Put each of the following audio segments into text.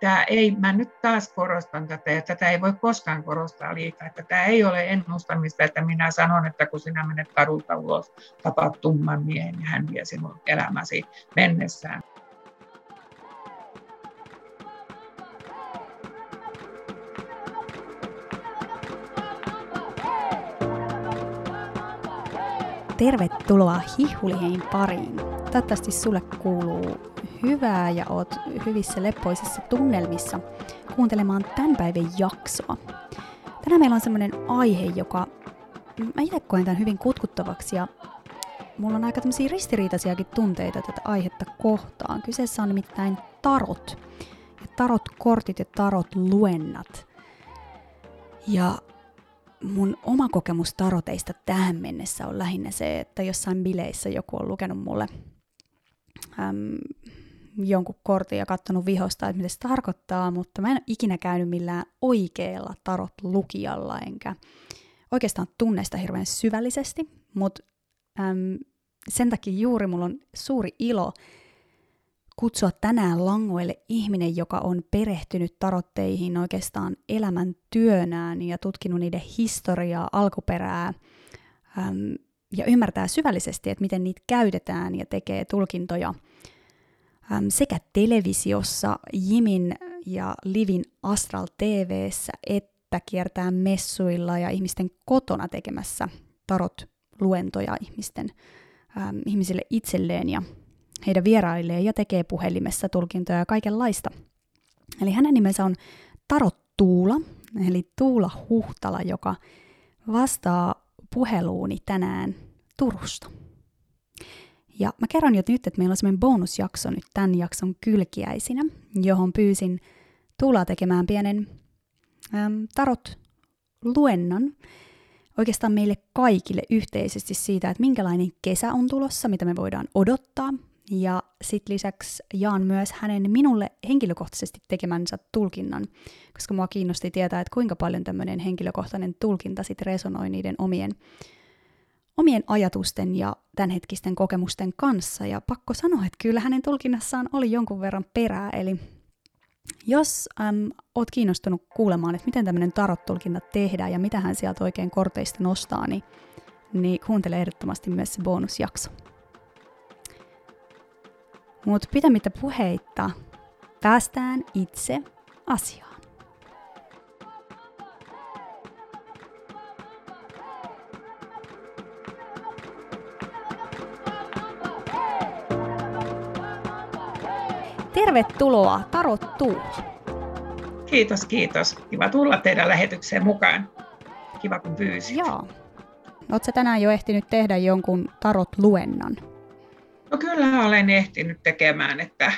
tämä ei, mä nyt taas korostan tätä, ja tätä ei voi koskaan korostaa liikaa, että tämä ei ole ennustamista, että minä sanon, että kun sinä menet kadulta ulos, tapaat tumman miehen ja hän vie sinun elämäsi mennessään. Tervetuloa Hihuliheen pariin. Toivottavasti sulle kuuluu hyvää ja oot hyvissä leppoisissa tunnelmissa kuuntelemaan tämän päivän jaksoa. Tänään meillä on semmoinen aihe, joka mä itse koen tämän hyvin kutkuttavaksi ja mulla on aika tämmöisiä ristiriitaisiakin tunteita tätä aihetta kohtaan. Kyseessä on nimittäin tarot. Ja tarot-kortit ja tarot-luennat. Ja mun oma kokemus taroteista tähän mennessä on lähinnä se, että jossain bileissä joku on lukenut mulle äm, jonkun kortin ja katsonut vihosta, että mitä se tarkoittaa, mutta mä en ole ikinä käynyt millään oikealla tarot-lukijalla, enkä oikeastaan tunne sitä hirveän syvällisesti, mutta äm, sen takia juuri mulla on suuri ilo kutsua tänään langoille ihminen, joka on perehtynyt tarotteihin oikeastaan elämän työnään ja tutkinut niiden historiaa, alkuperää äm, ja ymmärtää syvällisesti, että miten niitä käytetään ja tekee tulkintoja sekä televisiossa, Jimin ja Livin Astral TVssä, että kiertää messuilla ja ihmisten kotona tekemässä tarot-luentoja ihmisten, äm, ihmisille itselleen ja heidän vierailleen ja tekee puhelimessa tulkintoja ja kaikenlaista. Eli hänen nimensä on Tarot Tuula, eli Tuula Huhtala, joka vastaa puheluuni tänään Turusta. Ja mä kerron jo nyt, että meillä on semmoinen bonusjakso nyt tämän jakson kylkiäisinä, johon pyysin Tuulaa tekemään pienen äm, tarot-luennan oikeastaan meille kaikille yhteisesti siitä, että minkälainen kesä on tulossa, mitä me voidaan odottaa. Ja sitten lisäksi jaan myös hänen minulle henkilökohtaisesti tekemänsä tulkinnan, koska mua kiinnosti tietää, että kuinka paljon tämmöinen henkilökohtainen tulkinta sitten resonoi niiden omien, omien ajatusten ja tämänhetkisten kokemusten kanssa. Ja pakko sanoa, että kyllä hänen tulkinnassaan oli jonkun verran perää, eli jos äm, oot kiinnostunut kuulemaan, että miten tämmöinen tarot-tulkinta tehdään ja mitä hän sieltä oikein korteista nostaa, niin, niin kuuntele ehdottomasti myös se bonusjakso. Mutta pitämättä puheitta, päästään itse asiaan. Tervetuloa Tarot Tuuli. Kiitos, kiitos. Kiva tulla teidän lähetykseen mukaan. Kiva kun pyysit. Joo. Oletko tänään jo ehtinyt tehdä jonkun tarot-luennan? No kyllä olen ehtinyt tekemään, että,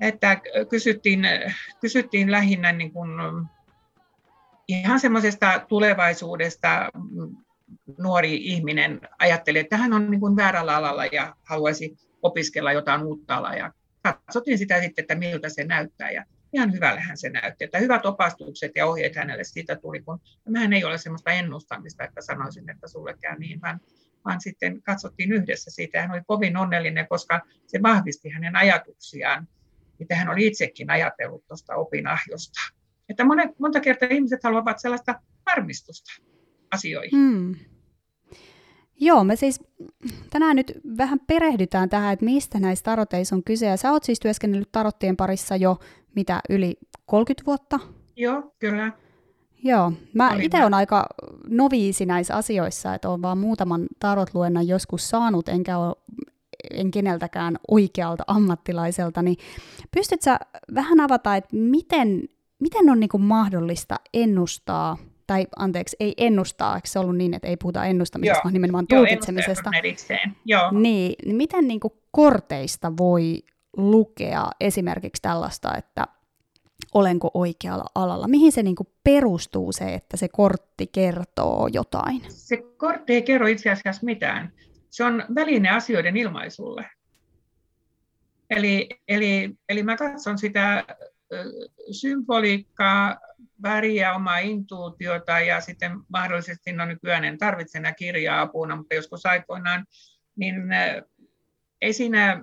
että kysyttiin, kysyttiin lähinnä niin kuin ihan semmoisesta tulevaisuudesta nuori ihminen ajatteli, että hän on niin kuin väärällä alalla ja haluaisi opiskella jotain uutta alaa. Ja katsottiin sitä sitten, että miltä se näyttää. Ja ihan hyvällähän se näytti. Että hyvät opastukset ja ohjeet hänelle siitä tuli, kun mehän ei ole semmoista ennustamista, että sanoisin, että sulle käy niin, vaan vaan sitten katsottiin yhdessä siitä. Hän oli kovin onnellinen, koska se vahvisti hänen ajatuksiaan, mitä hän oli itsekin ajatellut tuosta opinahjosta. Että monet, monta kertaa ihmiset haluavat sellaista varmistusta asioihin. Hmm. Joo, me siis tänään nyt vähän perehdytään tähän, että mistä näissä taroteissa on kyse. Ja sä oot siis työskennellyt tarottien parissa jo mitä yli 30 vuotta? Joo, kyllä. Joo, mä itse olen aika noviisi näissä asioissa, että olen vaan muutaman tarotluennan joskus saanut, enkä ole en keneltäkään oikealta ammattilaiselta, niin pystytkö sä vähän avata, että miten, miten on niin mahdollista ennustaa, tai anteeksi, ei ennustaa, eikö se ollut niin, että ei puhuta ennustamisesta, vaan nimenomaan tulkitsemisesta. Joo, Niin, niin miten niin korteista voi lukea esimerkiksi tällaista, että olenko oikealla alalla? Mihin se niin kuin perustuu se, että se kortti kertoo jotain? Se kortti ei kerro itse asiassa mitään. Se on väline asioiden ilmaisulle. Eli, eli, eli mä katson sitä symboliikkaa, väriä, omaa intuutiota ja sitten mahdollisesti, no nykyään en tarvitse enää kirjaa apuna, mutta joskus aikoinaan, niin ei siinä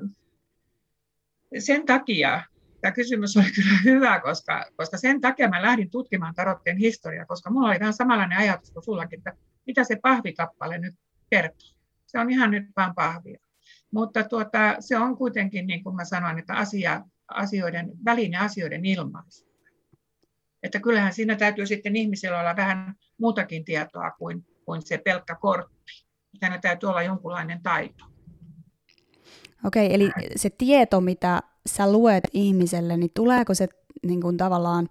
sen takia tämä kysymys oli kyllä hyvä, koska, koska sen takia mä lähdin tutkimaan tarottien historiaa, koska mulla oli vähän samanlainen ajatus kuin sullakin, että mitä se pahvikappale nyt kertoo. Se on ihan nyt vain pahvia. Mutta tuota, se on kuitenkin, niin kuin mä sanoin, että asia, asioiden, väline asioiden ilmaisu. Että kyllähän siinä täytyy sitten ihmisillä olla vähän muutakin tietoa kuin, kuin se pelkkä kortti. Tänne täytyy olla jonkunlainen taito. Okei, eli se tieto, mitä sä luet ihmiselle, niin tuleeko se niin kuin tavallaan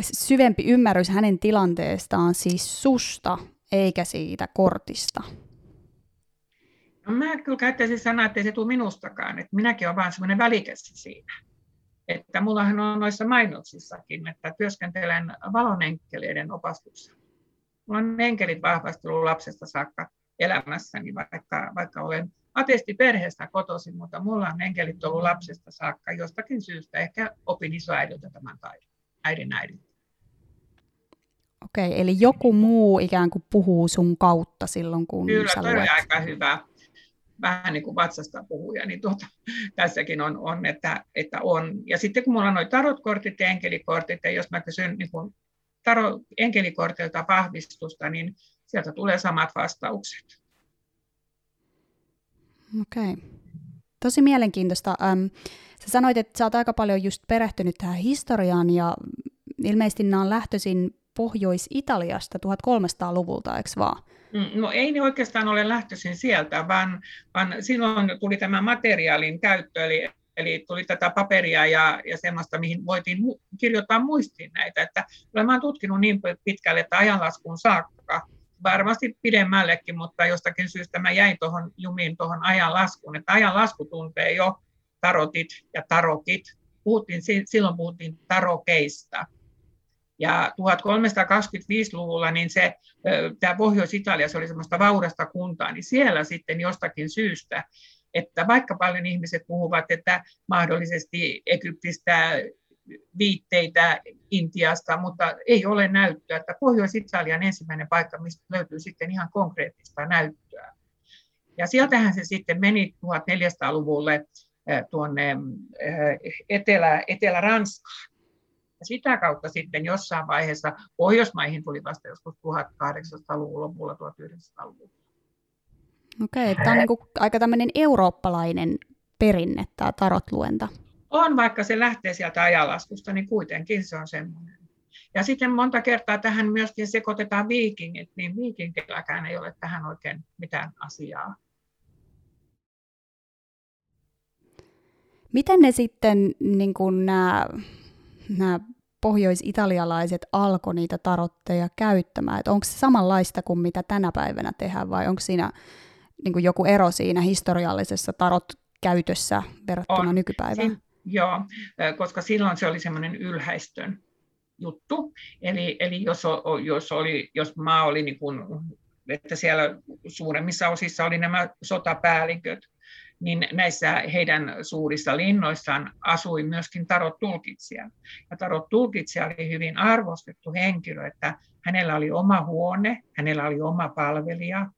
syvempi ymmärrys hänen tilanteestaan siis susta, eikä siitä kortista? No mä kyllä käyttäisin sanaa, että ei se tule minustakaan. Että minäkin olen vain semmoinen välikäs siinä. Että mullahan on noissa mainoksissakin, että työskentelen valonenkeleiden opastuksessa. Mulla on enkelit vahvasti ollut lapsesta saakka elämässäni, vaikka, vaikka olen perheestä kotoisin, mutta mulla on enkelit ollut lapsesta saakka jostakin syystä. Ehkä opin isoäidiltä tämän taidon, äidin äidin. Okei, eli joku muu ikään kuin puhuu sun kautta silloin, kun Kyllä, sä luet. aika hyvä. Vähän niin kuin vatsasta puhuja, niin tuota, tässäkin on, on että, että, on. Ja sitten kun mulla on noin tarotkortit ja enkelikortit, ja jos mä kysyn niin kun taro, enkelikortilta vahvistusta, niin sieltä tulee samat vastaukset. Okei. Okay. Tosi mielenkiintoista. Ähm, sä sanoit, että sä oot aika paljon just perehtynyt tähän historiaan ja ilmeisesti nämä on lähtöisin Pohjois-Italiasta 1300-luvulta, eikö vaan? Mm, no ei ne oikeastaan ole lähtöisin sieltä, vaan, vaan silloin tuli tämä materiaalin käyttö, eli, eli tuli tätä paperia ja, ja semmoista, mihin voitiin mu- kirjoittaa muistiin näitä. Että olen mä tutkinut niin pitkälle, että ajanlaskun saakka varmasti pidemmällekin, mutta jostakin syystä mä jäin tuohon jumiin tuohon ajanlaskuun, että ajanlasku tuntee jo tarotit ja tarokit. Puhuttiin, silloin puhuttiin tarokeista. Ja 1325-luvulla niin se, tämä Pohjois-Italia, se oli semmoista vaurasta kuntaa, niin siellä sitten jostakin syystä, että vaikka paljon ihmiset puhuvat, että mahdollisesti Egyptistä viitteitä Intiasta, mutta ei ole näyttöä. Että Pohjois-Italian ensimmäinen paikka, mistä löytyy sitten ihan konkreettista näyttöä. Ja sieltähän se sitten meni 1400-luvulle tuonne Etelä, Etelä-Ranskaan. Ja sitä kautta sitten jossain vaiheessa Pohjoismaihin tuli vasta joskus 1800-luvun lopulla, 1900-luvulla. Okei, tämä on niin kuin aika tämmöinen eurooppalainen perinne, tämä tarotluenta. On, vaikka se lähtee sieltä ajanlaskusta, niin kuitenkin se on semmoinen. Ja sitten monta kertaa tähän myöskin sekoitetaan viikingit, niin viikinkilläkään ei ole tähän oikein mitään asiaa. Miten ne sitten, niin kuin nämä, nämä pohjois-italialaiset alkoi niitä tarotteja käyttämään? Että onko se samanlaista kuin mitä tänä päivänä tehdään vai onko siinä niin kuin joku ero siinä historiallisessa tarot käytössä verrattuna on. nykypäivään? Joo, koska silloin se oli semmoinen ylhäistön juttu. Eli, eli jos, jos, oli, jos maa oli niin kuin, että siellä suuremmissa osissa oli nämä sotapäälliköt, niin näissä heidän suurissa linnoissaan asui myöskin tarot tulkitsija. Ja tarot tulkitsija oli hyvin arvostettu henkilö, että hänellä oli oma huone, hänellä oli oma palvelija,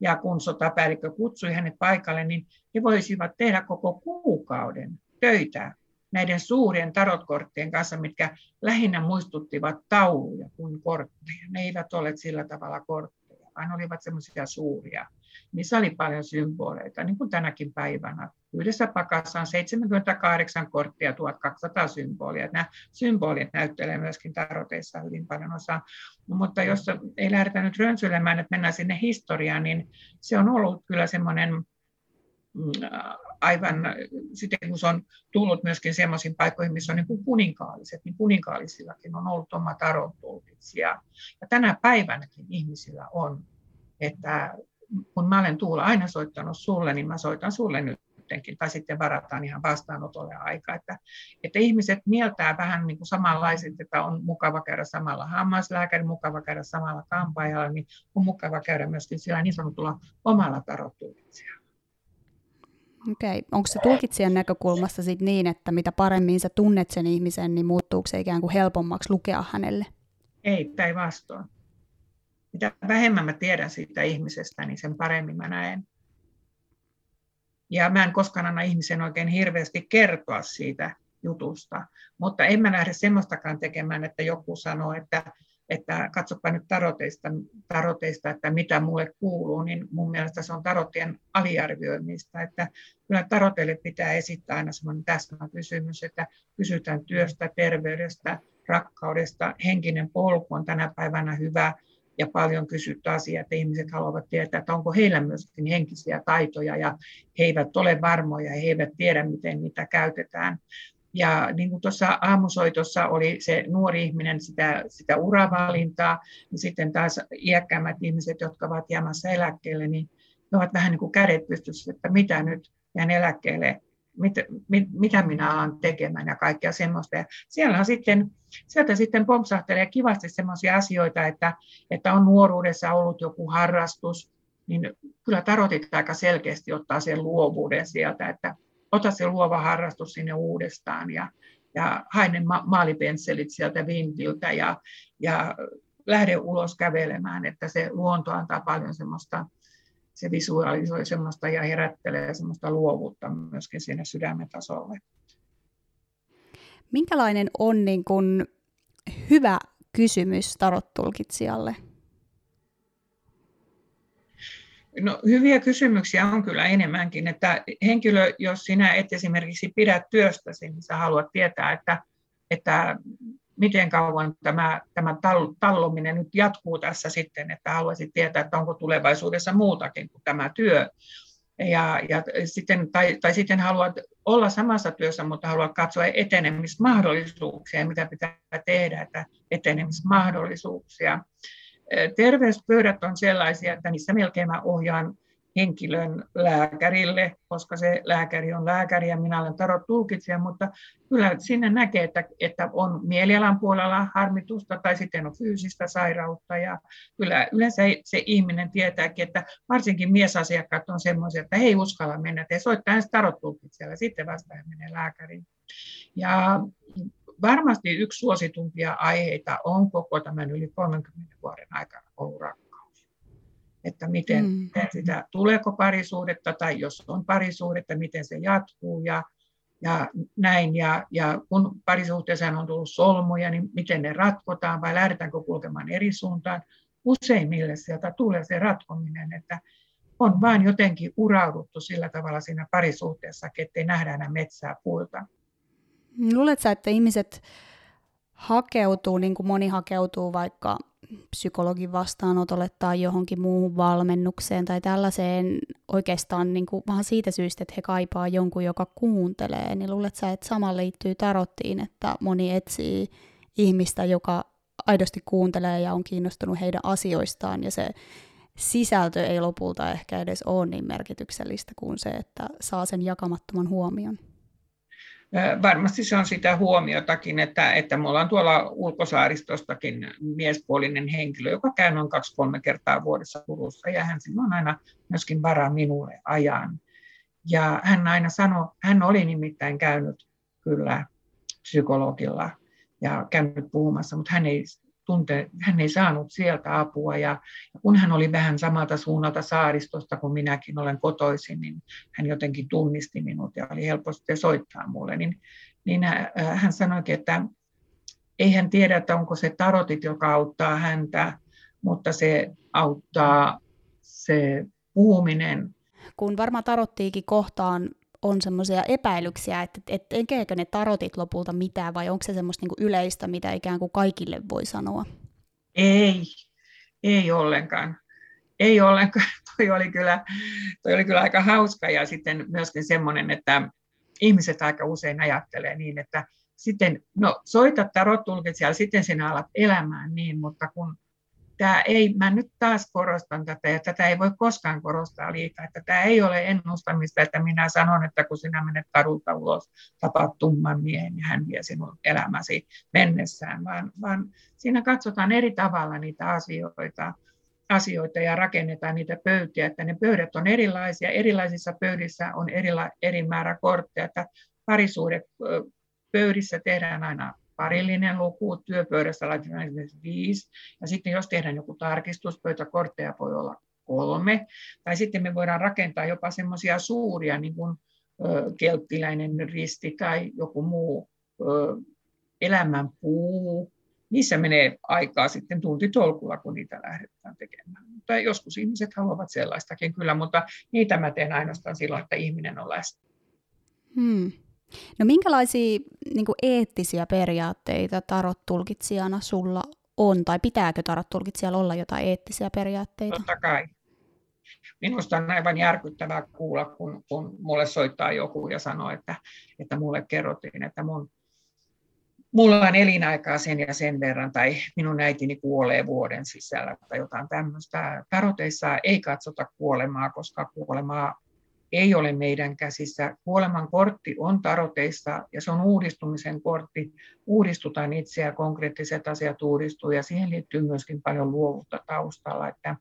ja kun sotapäällikkö kutsui hänet paikalle, niin he voisivat tehdä koko kuukauden töitä näiden suurien tarotkorttien kanssa, mitkä lähinnä muistuttivat tauluja kuin kortteja. Ne eivät ole sillä tavalla kortteja, vaan olivat semmoisia suuria. Niissä oli paljon symboleita, niin kuin tänäkin päivänä. Yhdessä pakassa on 78 korttia, 1200 symbolia. Nämä symbolit näyttelee myöskin taroteissa hyvin paljon osaa. Mutta jos ei lähdetä nyt rönsyilemään, että mennään sinne historiaan, niin se on ollut kyllä semmoinen mm, aivan sitten kun se on tullut myöskin sellaisiin paikkoihin, missä on niin kuin kuninkaalliset, niin kuninkaallisillakin on ollut oma tarontulkitsija. Ja tänä päivänäkin ihmisillä on, että kun mä olen Tuula aina soittanut sulle, niin mä soitan sulle nytkin, tai sitten varataan ihan vastaanotolle aika, että, että ihmiset mieltää vähän niin kuin samanlaiset, että on mukava käydä samalla hammaslääkäri, mukava käydä samalla kampaajalla, niin on mukava käydä myöskin sillä niin sanotulla omalla tarotulkitsijalla. Okei. Onko se tulkitsijan näkökulmasta sit niin, että mitä paremmin sä tunnet sen ihmisen, niin muuttuuko se ikään kuin helpommaksi lukea hänelle? Ei, päinvastoin. Mitä vähemmän mä tiedän siitä ihmisestä, niin sen paremmin mä näen. Ja mä en koskaan anna ihmisen oikein hirveästi kertoa siitä jutusta. Mutta en mä lähde semmoistakaan tekemään, että joku sanoo, että, että katsopa nyt taroteista, taroteista, että mitä mulle kuuluu, niin mun mielestä se on tarotien aliarvioimista, että kyllä taroteille pitää esittää aina semmoinen kysymys, että kysytään työstä, terveydestä, rakkaudesta, henkinen polku on tänä päivänä hyvä, ja paljon kysytty asia, että ihmiset haluavat tietää, että onko heillä myöskin henkisiä taitoja ja he eivät ole varmoja, he eivät tiedä, miten niitä käytetään. Ja niin kuin tuossa aamusoitossa oli se nuori ihminen sitä, sitä uravalintaa, niin sitten taas iäkkäämmät ihmiset, jotka ovat jäämässä eläkkeelle, niin ne ovat vähän niin kuin kädet pystyssä, että mitä nyt jään eläkkeelle, mit, mit, mitä minä alan tekemään ja kaikkea semmoista. Ja siellä on sitten, sieltä sitten pompsahtelee kivasti semmoisia asioita, että, että on nuoruudessa ollut joku harrastus, niin kyllä tarotit aika selkeästi ottaa sen luovuuden sieltä, että ota se luova harrastus sinne uudestaan ja, ja hae ne ma- maalipensselit sieltä vintiltä ja, ja lähde ulos kävelemään, että se luonto antaa paljon semmoista, se visualisoi semmoista ja herättelee semmoista luovuutta myöskin siinä sydämen tasolle. Minkälainen on niin kun hyvä kysymys tarottulkitsijalle? No, hyviä kysymyksiä on kyllä enemmänkin, että henkilö, jos sinä et esimerkiksi pidä työstäsi, niin sä haluat tietää, että, että miten kauan tämä, tämä tallominen nyt jatkuu tässä sitten, että haluaisit tietää, että onko tulevaisuudessa muutakin kuin tämä työ. Ja, ja sitten, tai, tai sitten haluat olla samassa työssä, mutta haluat katsoa etenemismahdollisuuksia, mitä pitää tehdä, että etenemismahdollisuuksia terveyspöydät on sellaisia, että niissä melkein mä ohjaan henkilön lääkärille, koska se lääkäri on lääkäri ja minä olen tarot tulkitsija, mutta kyllä sinne näkee, että, että on mielialan puolella harmitusta tai sitten on fyysistä sairautta ja kyllä yleensä se ihminen tietääkin, että varsinkin miesasiakkaat on semmoisia, että he ei uskalla mennä, että he soittaa ensin tarot tulkitsijalle, sitten vasta he menee lääkäriin. Ja varmasti yksi suositumpia aiheita on koko tämän yli 30 vuoden aikana ollut rakkaus. Että miten, mm. miten sitä, tuleeko parisuudetta tai jos on parisuudetta, miten se jatkuu ja, ja näin. Ja, ja kun parisuhteeseen on tullut solmuja, niin miten ne ratkotaan vai lähdetäänkö kulkemaan eri suuntaan. Useimmille sieltä tulee se ratkominen, että on vain jotenkin urauduttu sillä tavalla siinä parisuhteessa, ettei nähdä enää metsää puilta. Luuletko että ihmiset hakeutuu, niin kuin moni hakeutuu vaikka psykologin vastaanotolle tai johonkin muuhun valmennukseen tai tällaiseen. Oikeastaan niin kuin vaan siitä syystä, että he kaipaa jonkun, joka kuuntelee, niin luuletko että sama liittyy tarottiin, että moni etsii ihmistä, joka aidosti kuuntelee ja on kiinnostunut heidän asioistaan. Ja se sisältö ei lopulta ehkä edes ole niin merkityksellistä kuin se, että saa sen jakamattoman huomion varmasti se on sitä huomiotakin, että, että me ollaan tuolla ulkosaaristostakin miespuolinen henkilö, joka käy noin kaksi-kolme kertaa vuodessa Turussa, ja hän on aina myöskin varaa minulle ajan. Ja hän aina sanoi, hän oli nimittäin käynyt kyllä psykologilla ja käynyt puhumassa, mutta hän ei tunte, hän ei saanut sieltä apua ja, ja kun hän oli vähän samalta suunnalta saaristosta kuin minäkin olen kotoisin, niin hän jotenkin tunnisti minut ja oli helposti soittaa mulle, niin, niin hän sanoikin, että ei hän tiedä, että onko se tarotit, joka auttaa häntä, mutta se auttaa se puhuminen. Kun varmaan tarottiikin kohtaan on semmoisia epäilyksiä, että, että tekeekö ne tarotit lopulta mitään vai onko se semmoista niin kuin yleistä, mitä ikään kuin kaikille voi sanoa? Ei, ei ollenkaan. Ei ollenkaan. Toi oli kyllä, toi oli kyllä aika hauska ja sitten myöskin semmoinen, että ihmiset aika usein ajattelee niin, että sitten, no soita tarot tulkitsijalla, sitten sinä alat elämään niin, mutta kun tämä ei, mä nyt taas korostan tätä, ja tätä ei voi koskaan korostaa liikaa, että tämä ei ole ennustamista, että minä sanon, että kun sinä menet kadulta ulos, tapaat tumman miehen ja hän vie sinun elämäsi mennessään, vaan, vaan siinä katsotaan eri tavalla niitä asioita, asioita ja rakennetaan niitä pöytiä, että ne pöydät on erilaisia, erilaisissa pöydissä on eri, eri määrä kortteja, että parisuudet pöydissä tehdään aina parillinen luku, työpöydässä laitetaan esimerkiksi viisi, ja sitten jos tehdään joku tarkistuspöytä, kortteja voi olla kolme, tai sitten me voidaan rakentaa jopa semmoisia suuria niin kuin kelppiläinen risti tai joku muu elämän puu. Niissä menee aikaa sitten tuntitolkulla, kun niitä lähdetään tekemään. Mutta joskus ihmiset haluavat sellaistakin kyllä, mutta niitä mä teen ainoastaan silloin, että ihminen on läsnä. Hmm. No minkälaisia niin eettisiä periaatteita tarot-tulkitsijana sulla on, tai pitääkö tarot-tulkitsijalla olla jotain eettisiä periaatteita? Totta kai. Minusta on aivan järkyttävää kuulla, kun, kun mulle soittaa joku ja sanoo, että, että mulle kerrottiin, että mun, mulla on elinaikaa sen ja sen verran, tai minun äitini kuolee vuoden sisällä, tai jotain tämmöistä. Taroteissa ei katsota kuolemaa, koska kuolemaa ei ole meidän käsissä. Kuoleman kortti on taroteissa ja se on uudistumisen kortti. Uudistutaan itse ja konkreettiset asiat uudistuu ja siihen liittyy myöskin paljon luovuutta taustalla, että,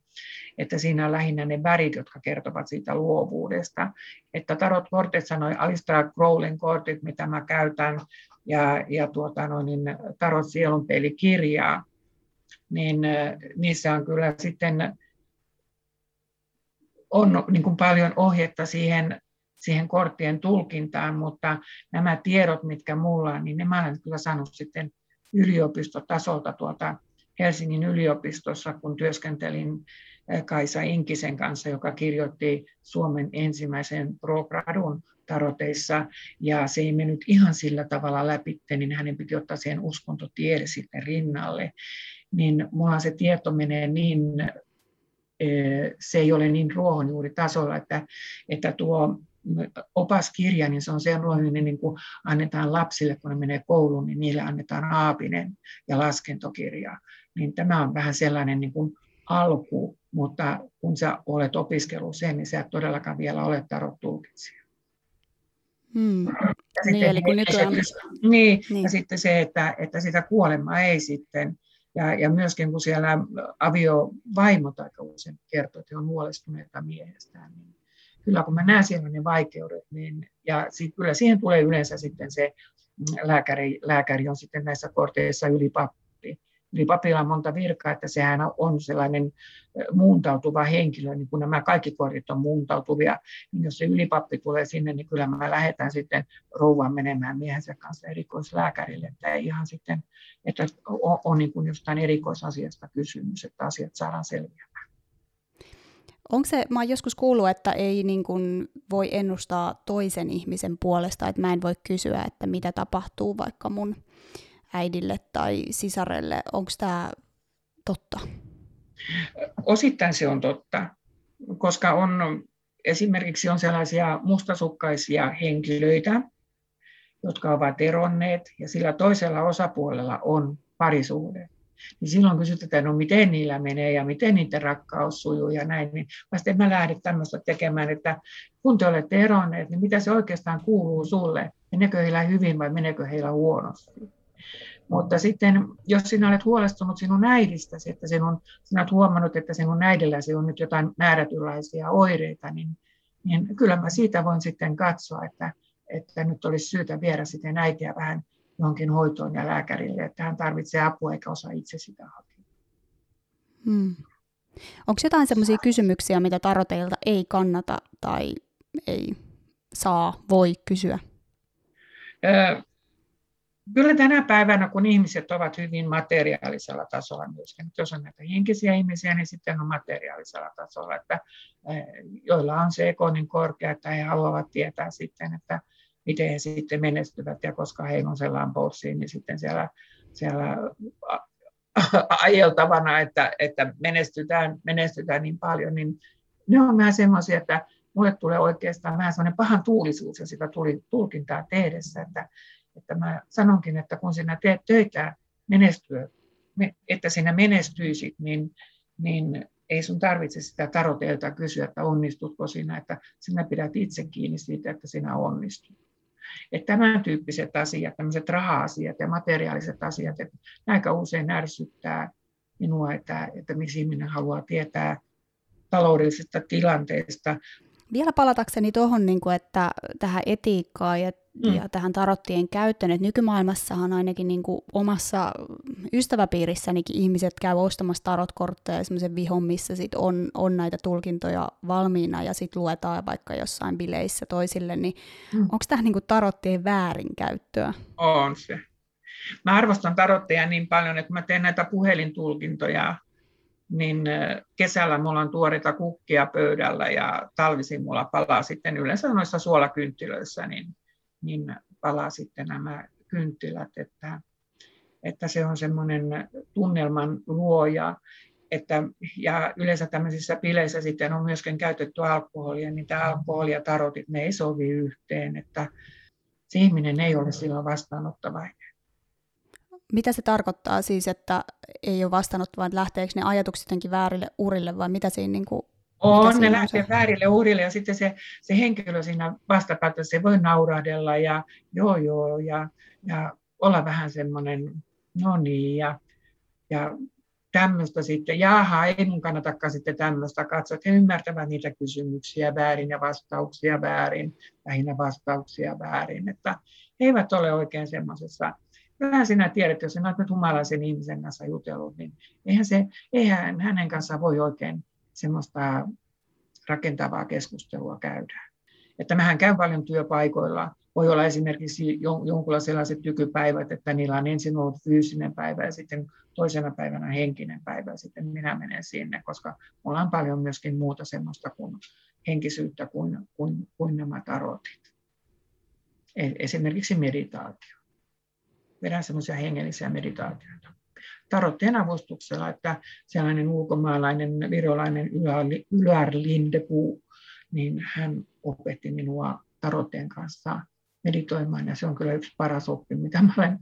että siinä on lähinnä ne värit, jotka kertovat siitä luovuudesta. Että tarot kortit sanoi Alistair Crowlin kortit, mitä mä käytän, ja, ja tuota, no, niin tarot sielunpelikirjaa, niin niissä on kyllä sitten on niin kuin paljon ohjetta siihen, siihen korttien tulkintaan, mutta nämä tiedot, mitkä mulla on, niin ne mä olen kyllä saanut sitten yliopistotasolta tuolta Helsingin yliopistossa, kun työskentelin eh, Kaisa Inkisen kanssa, joka kirjoitti Suomen ensimmäisen pro-gradun taroteissa, ja se ei mennyt ihan sillä tavalla läpi, niin hänen piti ottaa siihen uskontotiede sitten rinnalle. Niin mulla se tieto menee niin se ei ole niin ruohonjuuritasolla, että, että tuo opaskirja, niin se on sellainen, niin kuin annetaan lapsille, kun ne menee kouluun, niin niille annetaan aapinen ja laskentokirja. Niin tämä on vähän sellainen niin kuin alku, mutta kun sä olet opiskellut sen, niin sä et todellakaan vielä ole tarot tulkitsija. Hmm. Niin, eli kun nyt on... niin, niin, ja sitten se, että, että sitä kuolemaa ei sitten ja, ja myöskin kun siellä aviovaimot aika usein kertoo, että he on huolestuneita miehestään, niin kyllä kun mä näen siellä ne vaikeudet, niin, ja sit, kyllä siihen tulee yleensä sitten se mm, lääkäri, lääkäri on sitten näissä korteissa ylipappi, Eli papilla on monta virkaa, että sehän on sellainen muuntautuva henkilö, niin kun nämä kaikki kortit on muuntautuvia, niin jos se ylipappi tulee sinne, niin kyllä mä lähetän sitten rouvan menemään miehensä kanssa erikoislääkärille, että ei ihan sitten, että on, on niin kuin jostain erikoisasiasta kysymys, että asiat saadaan selviämään. Onko se, mä oon joskus kuullut, että ei niin kuin voi ennustaa toisen ihmisen puolesta, että mä en voi kysyä, että mitä tapahtuu vaikka mun äidille tai sisarelle. Onko tämä totta? Osittain se on totta, koska on esimerkiksi on sellaisia mustasukkaisia henkilöitä, jotka ovat eronneet ja sillä toisella osapuolella on parisuhde. Niin silloin kysytään, no miten niillä menee ja miten niiden rakkaus sujuu ja näin. Niin vasta en mä lähde tämmöistä tekemään, että kun te olette eronneet, niin mitä se oikeastaan kuuluu sulle? Meneekö heillä hyvin vai meneekö heillä huonosti? Mutta sitten, jos sinä olet huolestunut sinun äidistäsi, että sinun, sinä olet huomannut, että sinun äidilläsi on nyt jotain määrätynlaisia oireita, niin, niin kyllä mä siitä voin sitten katsoa, että, että nyt olisi syytä viedä sitten äitiä vähän johonkin hoitoon ja lääkärille, että hän tarvitsee apua eikä osaa itse sitä hakea. Hmm. Onko jotain sellaisia kysymyksiä, mitä taroteilta ei kannata tai ei saa, voi kysyä? Kyllä tänä päivänä, kun ihmiset ovat hyvin materiaalisella tasolla myöskin, jos on näitä henkisiä ihmisiä, niin sitten on materiaalisella tasolla, että eh, joilla on se eko niin korkea, että he haluavat tietää sitten, että miten he sitten menestyvät, ja koska heillä on sellainen bossi, niin sitten siellä, siellä ajeltavana, että, että menestytään, menestytään niin paljon, niin ne on vähän semmoisia, että mulle tulee oikeastaan vähän semmoinen pahan tuulisuus ja sitä tuli tulkintaa tehdessä, että että mä sanonkin, että kun sinä teet töitä menestyä, että sinä menestyisit, niin, niin ei sun tarvitse sitä taroteelta kysyä, että onnistutko sinä, että sinä pidät itse kiinni siitä, että sinä onnistut. Että tämän tyyppiset asiat, tämmöiset raha-asiat ja materiaaliset asiat, että aika usein ärsyttää minua, että, että miksi ihminen haluaa tietää taloudellisesta tilanteesta. Vielä palatakseni tuohon, niin että tähän etiikkaan ja, mm. ja tähän tarottien käyttöön, että nykymaailmassahan ainakin niin kuin omassa ystäväpiirissänikin ihmiset käy ostamassa tarotkortteja semmoisen vihon, missä sit on, on näitä tulkintoja valmiina ja sitten luetaan vaikka jossain bileissä toisille, niin mm. onko tämä niin kuin tarottien väärinkäyttöä? On se. Mä arvostan tarotteja niin paljon, että mä teen näitä puhelintulkintoja niin kesällä mulla on tuoreita kukkia pöydällä ja talvisin mulla palaa sitten yleensä noissa suolakynttilöissä, niin, niin palaa sitten nämä kynttilät, että, että se on semmoinen tunnelman luoja, että, ja yleensä tämmöisissä bileissä sitten on myöskin käytetty alkoholia, niin tämä alkoholi ja tarotit, ne ei sovi yhteen, että se ihminen ei ole silloin vastaanottavainen. Mitä se tarkoittaa siis, että ei ole vastannut, vaan lähteekö ne ajatukset jotenkin väärille urille, vai mitä siinä niin kuin, on, ne lähtee se? väärille urille ja sitten se, se henkilö siinä vastapäätä, se voi naurahdella ja joo joo ja, ja olla vähän semmoinen, no niin ja, ja tämmöistä sitten, jaha, ei mun kannatakaan sitten tämmöistä katsoa, että he ymmärtävät niitä kysymyksiä väärin ja vastauksia väärin, lähinnä vastauksia väärin, että he eivät ole oikein semmoisessa kyllähän sinä tiedät, jos sinä olet humalaisen ihmisen kanssa jutellut, niin eihän, se, eihän hänen kanssaan voi oikein semmoista rakentavaa keskustelua käydä. Että mähän käyn paljon työpaikoilla. Voi olla esimerkiksi jonkulla sellaiset tykypäivät, että niillä on ensin ollut fyysinen päivä ja sitten toisena päivänä henkinen päivä ja sitten minä menen sinne, koska mulla on paljon myöskin muuta semmoista kuin henkisyyttä kuin, kuin, kuin nämä tarotit. E-, esimerkiksi meditaatio vedän semmoisia hengellisiä meditaatioita. Tarottien avustuksella, että sellainen ulkomaalainen virolainen Ylär Lindepu, niin hän opetti minua tarottien kanssa meditoimaan, ja se on kyllä yksi paras oppi, mitä mä olen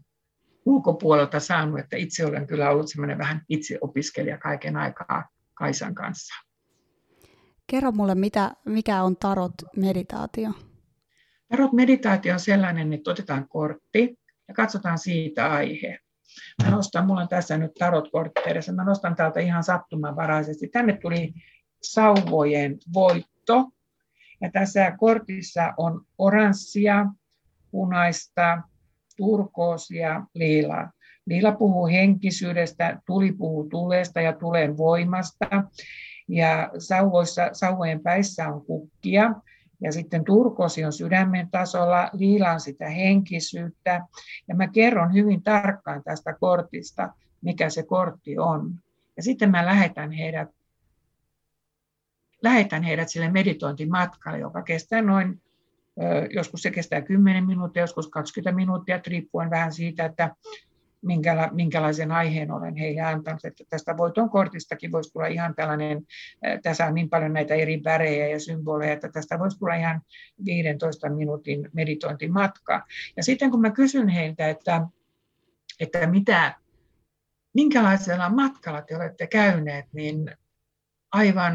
ulkopuolelta saanut, että itse olen kyllä ollut semmoinen vähän itseopiskelija kaiken aikaa Kaisan kanssa. Kerro mulle, mitä, mikä on tarot-meditaatio? Tarot-meditaatio on sellainen, että otetaan kortti, ja katsotaan siitä aihe. Mä nostan, mulla on tässä nyt tarotkortteissa, mä nostan täältä ihan sattumanvaraisesti. Tänne tuli sauvojen voitto. Ja tässä kortissa on oranssia, punaista, turkoosia, liilaa. Liila puhuu henkisyydestä, tuli puhuu tuleesta ja tulen voimasta. Ja sauvoissa, sauvojen päissä on kukkia. Ja sitten turkosi on sydämen tasolla, liilaan sitä henkisyyttä. Ja mä kerron hyvin tarkkaan tästä kortista, mikä se kortti on. Ja sitten mä lähetän heidät, lähetän heidät sille meditointimatkalle, joka kestää noin, joskus se kestää 10 minuuttia, joskus 20 minuuttia, riippuen vähän siitä, että minkäla, minkälaisen aiheen olen heille antanut. Että tästä voiton kortistakin voisi tulla ihan tällainen, tässä on niin paljon näitä eri värejä ja symboleja, että tästä voisi tulla ihan 15 minuutin meditointimatka. Ja sitten kun mä kysyn heiltä, että, että mitä, minkälaisella matkalla te olette käyneet, niin aivan,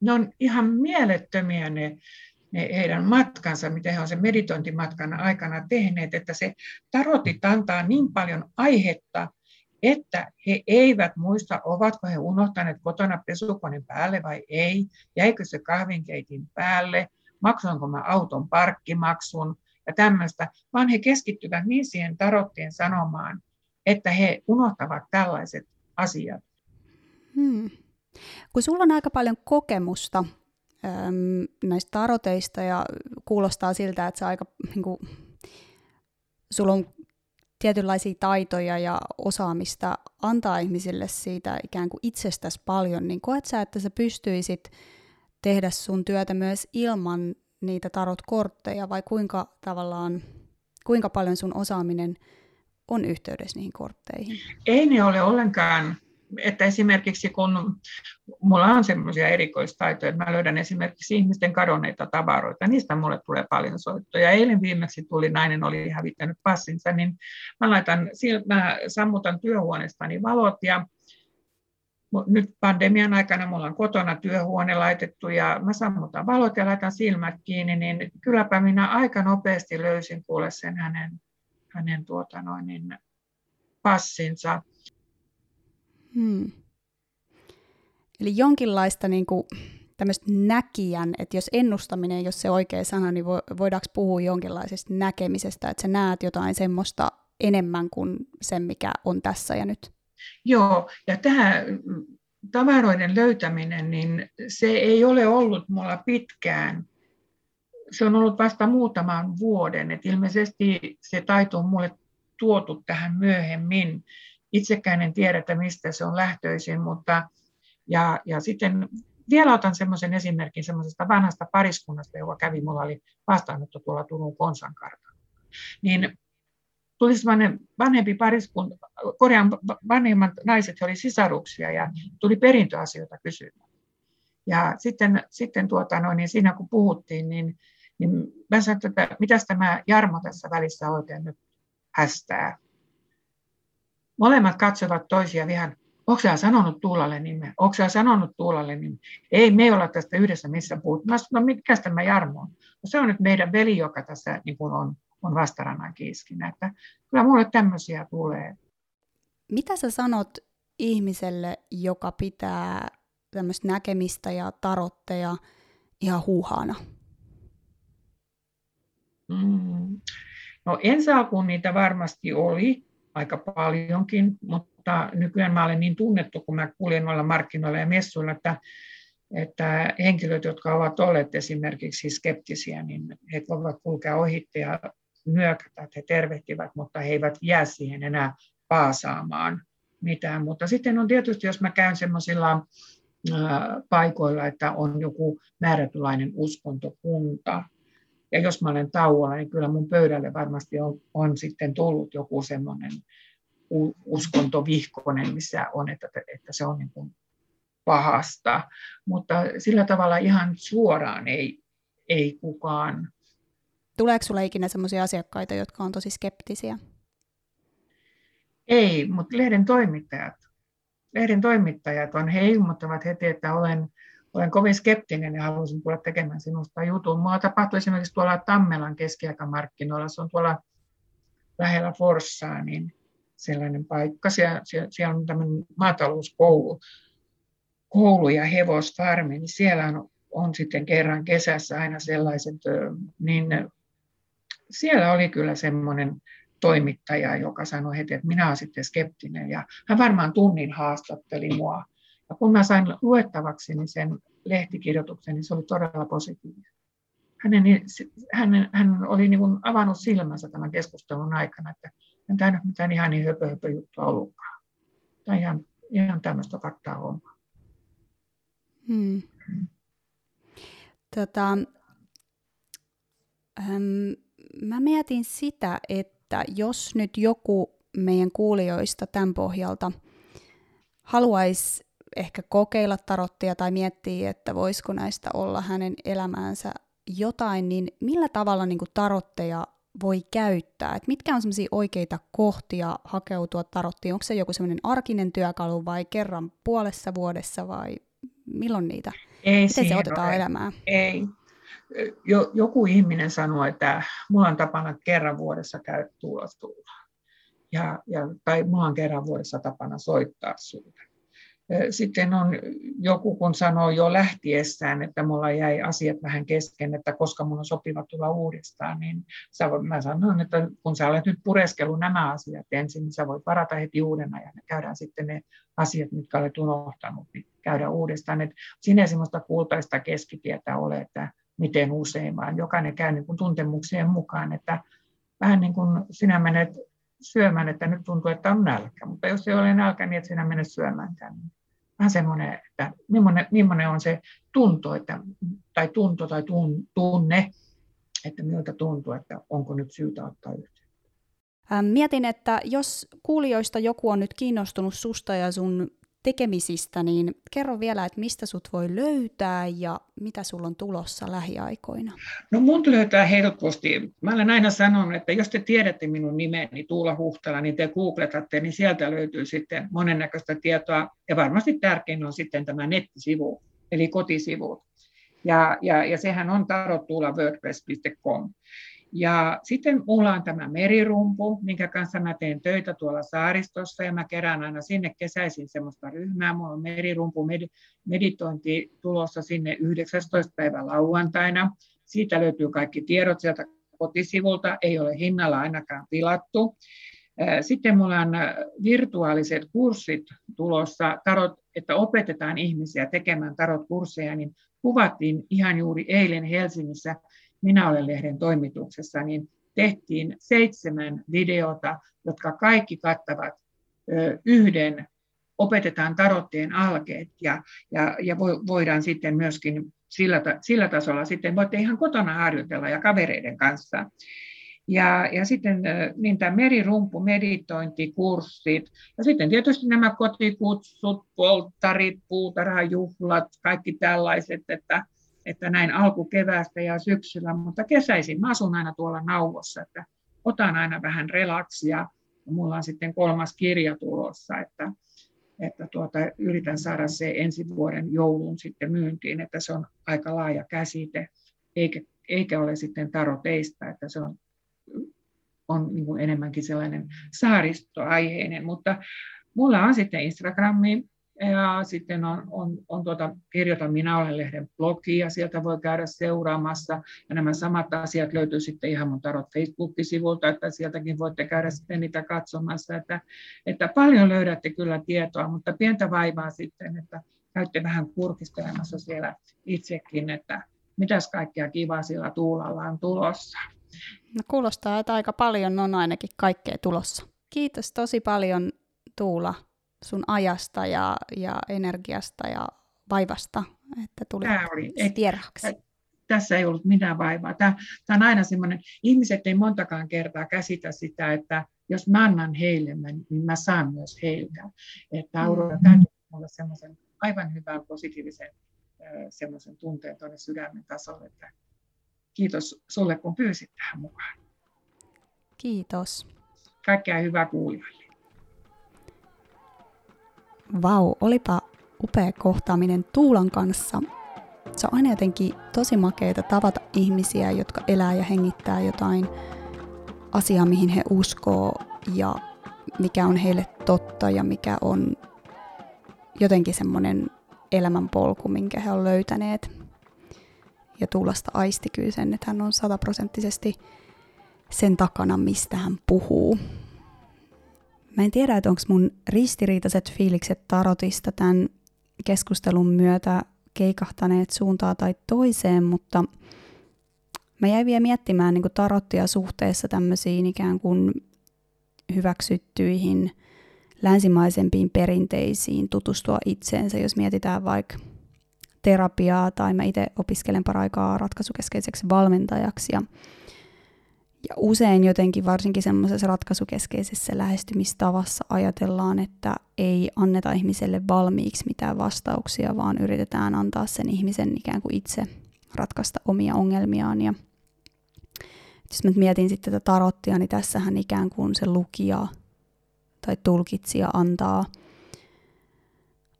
ne on ihan mielettömiä ne ne heidän matkansa, mitä he on sen meditointimatkan aikana tehneet, että se tarotit antaa niin paljon aihetta, että he eivät muista, ovatko he unohtaneet kotona pesukoneen päälle vai ei, jäikö se kahvinkeitin päälle, maksoinko mä auton parkkimaksun ja tämmöistä, vaan he keskittyvät niin siihen tarottien sanomaan, että he unohtavat tällaiset asiat. Hmm. Kun sulla on aika paljon kokemusta näistä taroteista ja kuulostaa siltä, että se aika, niin kuin, sulla on tietynlaisia taitoja ja osaamista antaa ihmisille siitä ikään kuin itsestäsi paljon, niin koet sä, että sä pystyisit tehdä sun työtä myös ilman niitä tarot-kortteja vai kuinka tavallaan, kuinka paljon sun osaaminen on yhteydessä niihin kortteihin? Ei ne ole ollenkaan että esimerkiksi kun mulla on semmoisia erikoistaitoja, että mä löydän esimerkiksi ihmisten kadonneita tavaroita, niistä mulle tulee paljon soittoja. Eilen viimeksi tuli, nainen oli hävittänyt passinsa, niin mä, laitan, mä sammutan työhuoneestani valot ja nyt pandemian aikana mulla on kotona työhuone laitettu ja mä sammutan valot ja laitan silmät kiinni, niin kylläpä minä aika nopeasti löysin kuule sen hänen, hänen tuota noin, niin passinsa. Hmm. Eli jonkinlaista niin kuin, tämmöistä näkijän, että jos ennustaminen ole se oikea sana, niin voidaanko puhua jonkinlaisesta näkemisestä, että sä näet jotain semmoista enemmän kuin sen, mikä on tässä ja nyt? Joo, ja tämä tavaroiden löytäminen, niin se ei ole ollut mulla pitkään. Se on ollut vasta muutaman vuoden, että ilmeisesti se taito on mulle tuotu tähän myöhemmin. Itsekään en tiedä, että mistä se on lähtöisin, mutta ja, ja sitten vielä otan semmoisen esimerkin semmoisesta vanhasta pariskunnasta, joka kävi, mulla oli vastaanotto tuolla Turun Konsankartalla. Niin tuli semmoinen vanhempi pariskunta, Korean vanhemmat naiset, he oli sisaruksia ja tuli perintöasioita kysymään. Ja sitten, sitten tuota, no, niin siinä kun puhuttiin, niin, niin mä sanoin, että mitäs tämä Jarmo tässä välissä oikein nyt hästää. Molemmat katsovat toisia vähän, onko sä sanonut Tuulalle nimen? Onko sä sanonut Tuulalle nimen? Ei, me ei olla tästä yhdessä missä puhuttu. Mä no mikä tämä Jarmo on? No, se on nyt meidän veli, joka tässä niin kuin on, on vastarannan kiiskinä. Että kyllä mulle tämmöisiä tulee. Mitä sä sanot ihmiselle, joka pitää tämmöistä näkemistä ja tarotteja ihan huuhana? Mm. No ensi alkuun niitä varmasti oli aika paljonkin, mutta nykyään mä olen niin tunnettu, kun mä kuljen noilla markkinoilla ja messuilla, että, että henkilöt, jotka ovat olleet esimerkiksi skeptisiä, niin he voivat kulkea ohitte ja nyökätä, että he tervehtivät, mutta he eivät jää siihen enää paasaamaan mitään. Mutta sitten on tietysti, jos mä käyn semmoisilla paikoilla, että on joku määrätynlainen uskontokunta, ja jos mä olen tauolla, niin kyllä mun pöydälle varmasti on, on sitten tullut joku semmoinen uskontovihkonen, missä on, että, että se on niin kuin pahasta. Mutta sillä tavalla ihan suoraan ei, ei kukaan. Tuleeko sinulla ikinä sellaisia asiakkaita, jotka on tosi skeptisiä? Ei, mutta lehden toimittajat. Lehden toimittajat on, he ilmoittavat heti, että olen olen kovin skeptinen ja haluaisin tulla tekemään sinusta jutun. Mua tapahtui esimerkiksi tuolla Tammelan keskiaikamarkkinoilla, se on tuolla lähellä Forssaa, niin sellainen paikka. Siellä, siellä on tämmöinen maatalouskoulu koulu ja hevosfarmi, niin siellä on, on sitten kerran kesässä aina sellaiset, niin siellä oli kyllä semmoinen toimittaja, joka sanoi heti, että minä olen sitten skeptinen. Ja hän varmaan tunnin haastatteli mua ja kun mä sain luettavaksi niin sen lehtikirjoituksen, niin se oli todella positiivinen. Hänen, hän, hän oli niin kuin avannut silmänsä tämän keskustelun aikana, että en tämä nyt mitään ihan niin höpö, höpö juttua ollutkaan. Tämä ihan, ihan tämmöistä faktaa hommaa. Hmm. Tota, ähm, mä mietin sitä, että jos nyt joku meidän kuulijoista tämän pohjalta haluaisi ehkä kokeilla tarottia tai miettiä, että voisiko näistä olla hänen elämäänsä jotain, niin millä tavalla niin kuin tarotteja voi käyttää? Et mitkä on sellaisia oikeita kohtia hakeutua tarottiin? Onko se joku sellainen arkinen työkalu vai kerran puolessa vuodessa vai milloin niitä? Ei Miten se otetaan ole. elämään? Ei. Jo, joku ihminen sanoo, että mulla on tapana kerran vuodessa käydä tulla. Ja, ja, tai mulla on kerran vuodessa tapana soittaa sulle sitten on joku, kun sanoo jo lähtiessään, että mulla jäi asiat vähän kesken, että koska mun on sopiva tulla uudestaan, niin mä sanon, että kun sä olet nyt pureskellut nämä asiat ensin, niin sä voit varata heti uuden ajan ja käydään sitten ne asiat, mitkä olet unohtanut, niin käydä uudestaan. Et siinä ei sellaista kultaista keskitietä ole, että miten usein, vaan jokainen käy niin kuin tuntemuksien mukaan, että vähän niin kuin sinä menet syömään, että nyt tuntuu, että on nälkä. Mutta jos ei ole nälkä, niin et sinä mene syömäänkään. Vähän semmoinen, että millainen, millainen on se tunto, että, tai tunto tai tun, tunne, että miltä tuntuu, että onko nyt syytä ottaa yhteyttä. Mietin, että jos kuulijoista joku on nyt kiinnostunut susta ja sun tekemisistä, niin kerro vielä, että mistä sut voi löytää ja mitä sulla on tulossa lähiaikoina? No mun löytää helposti. Mä olen aina sanonut, että jos te tiedätte minun nimeni Tuula Huhtala, niin te googletatte, niin sieltä löytyy sitten monennäköistä tietoa. Ja varmasti tärkein on sitten tämä nettisivu, eli kotisivut. Ja, ja, ja sehän on tarottuulla wordpress.com. Ja sitten mulla on tämä merirumpu, minkä kanssa mä teen töitä tuolla saaristossa ja mä kerään aina sinne kesäisin semmoista ryhmää. Mulla on merirumpu meditointi tulossa sinne 19. päivä lauantaina. Siitä löytyy kaikki tiedot sieltä kotisivulta, ei ole hinnalla ainakaan tilattu. Sitten mulla on virtuaaliset kurssit tulossa, tarot, että opetetaan ihmisiä tekemään tarot-kursseja, niin kuvattiin ihan juuri eilen Helsingissä minä olen lehden toimituksessa, niin tehtiin seitsemän videota, jotka kaikki kattavat yhden, opetetaan tarottien alkeet ja, ja, ja voidaan sitten myöskin sillä, sillä tasolla sitten voitte ihan kotona harjoitella ja kavereiden kanssa. Ja, ja sitten niin tämä merirumpu, meditointikurssit ja sitten tietysti nämä kotikutsut, polttarit, puutarhajuhlat, kaikki tällaiset, että että näin alkukeväästä ja syksyllä, mutta kesäisin mä asun aina tuolla nauvossa, että otan aina vähän relaksia. Mulla on sitten kolmas kirja tulossa, että, että tuota, yritän saada se ensi vuoden joulun sitten myyntiin, että se on aika laaja käsite, eikä, eikä ole sitten taroteista, että se on, on niin enemmänkin sellainen saaristoaiheinen, mutta mulla on sitten Instagrami, ja sitten on, on, on tuota, kirjoitan Minä olen lehden blogi ja sieltä voi käydä seuraamassa. Ja nämä samat asiat löytyy sitten ihan mun Tarot Facebook-sivulta, että sieltäkin voitte käydä sitten niitä katsomassa. Että, että paljon löydätte kyllä tietoa, mutta pientä vaivaa sitten, että käytte vähän kurkistelemassa siellä itsekin, että mitäs kaikkea kivaa sillä tuulalla on tulossa. No kuulostaa, että aika paljon on ainakin kaikkea tulossa. Kiitos tosi paljon Tuula sun ajasta ja, ja energiasta ja vaivasta, että tuli Tämä oli. Tässä ei ollut mitään vaivaa. Tämä, tämä on aina semmoinen, ihmiset ei montakaan kertaa käsitä sitä, että jos mä annan heille, niin mä saan myös heiltä. Että Aurora mm. täytyy olla semmoisen aivan hyvän positiivisen semmoisen tunteen tuonne sydämen tasolle, että kiitos sulle, kun pyysit tähän mukaan. Kiitos. Kaikkea hyvää kuulijoille. Vau, olipa upea kohtaaminen Tuulan kanssa. Se on aina jotenkin tosi makeita tavata ihmisiä, jotka elää ja hengittää jotain asiaa, mihin he uskoo ja mikä on heille totta ja mikä on jotenkin semmoinen elämänpolku, minkä he on löytäneet. Ja Tuulasta aisti kyllä sen, että hän on sataprosenttisesti sen takana, mistä hän puhuu. Mä en tiedä, että onko mun ristiriitaiset fiilikset tarotista tämän keskustelun myötä keikahtaneet suuntaa tai toiseen, mutta mä jäin vielä miettimään niin tarottia suhteessa tämmöisiin ikään kuin hyväksyttyihin länsimaisempiin perinteisiin tutustua itseensä, jos mietitään vaikka terapiaa tai mä itse opiskelen paraikaa ratkaisukeskeiseksi valmentajaksi ja ja usein jotenkin varsinkin semmoisessa ratkaisukeskeisessä lähestymistavassa ajatellaan, että ei anneta ihmiselle valmiiksi mitään vastauksia, vaan yritetään antaa sen ihmisen ikään kuin itse ratkaista omia ongelmiaan. Ja jos mä mietin sitten tätä tarottia, niin tässähän ikään kuin se lukija tai tulkitsija antaa,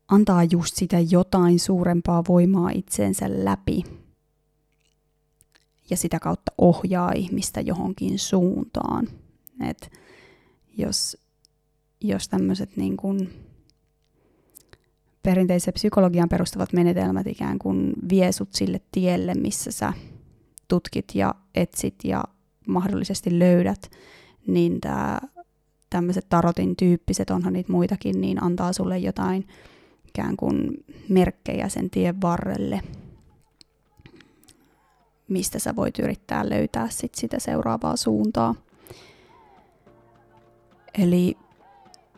antaa just sitä jotain suurempaa voimaa itseensä läpi ja sitä kautta ohjaa ihmistä johonkin suuntaan. Et jos, jos tämmöiset niin kuin perinteiseen psykologian perustuvat menetelmät ikään kuin vie sut sille tielle, missä sä tutkit ja etsit ja mahdollisesti löydät, niin tämä tämmöiset tarotin tyyppiset, onhan niitä muitakin, niin antaa sulle jotain ikään kuin merkkejä sen tien varrelle – mistä sä voit yrittää löytää sit sitä seuraavaa suuntaa. Eli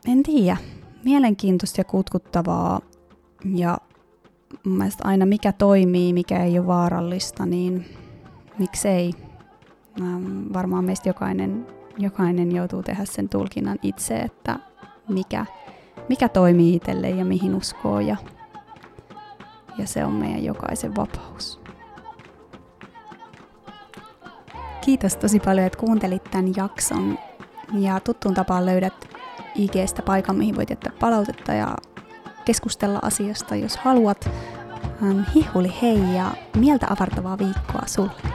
en tiedä, mielenkiintoista ja kutkuttavaa ja mun mielestä aina mikä toimii, mikä ei ole vaarallista, niin miksei. Varmaan meistä jokainen, jokainen joutuu tehdä sen tulkinnan itse, että mikä, mikä toimii itselle ja mihin uskoo ja, ja se on meidän jokaisen vapaus. Kiitos tosi paljon, että kuuntelit tämän jakson. Ja tuttuun tapaan löydät IGstä paikan, mihin voit jättää palautetta ja keskustella asiasta, jos haluat. hihuli hei ja mieltä avartavaa viikkoa sulle.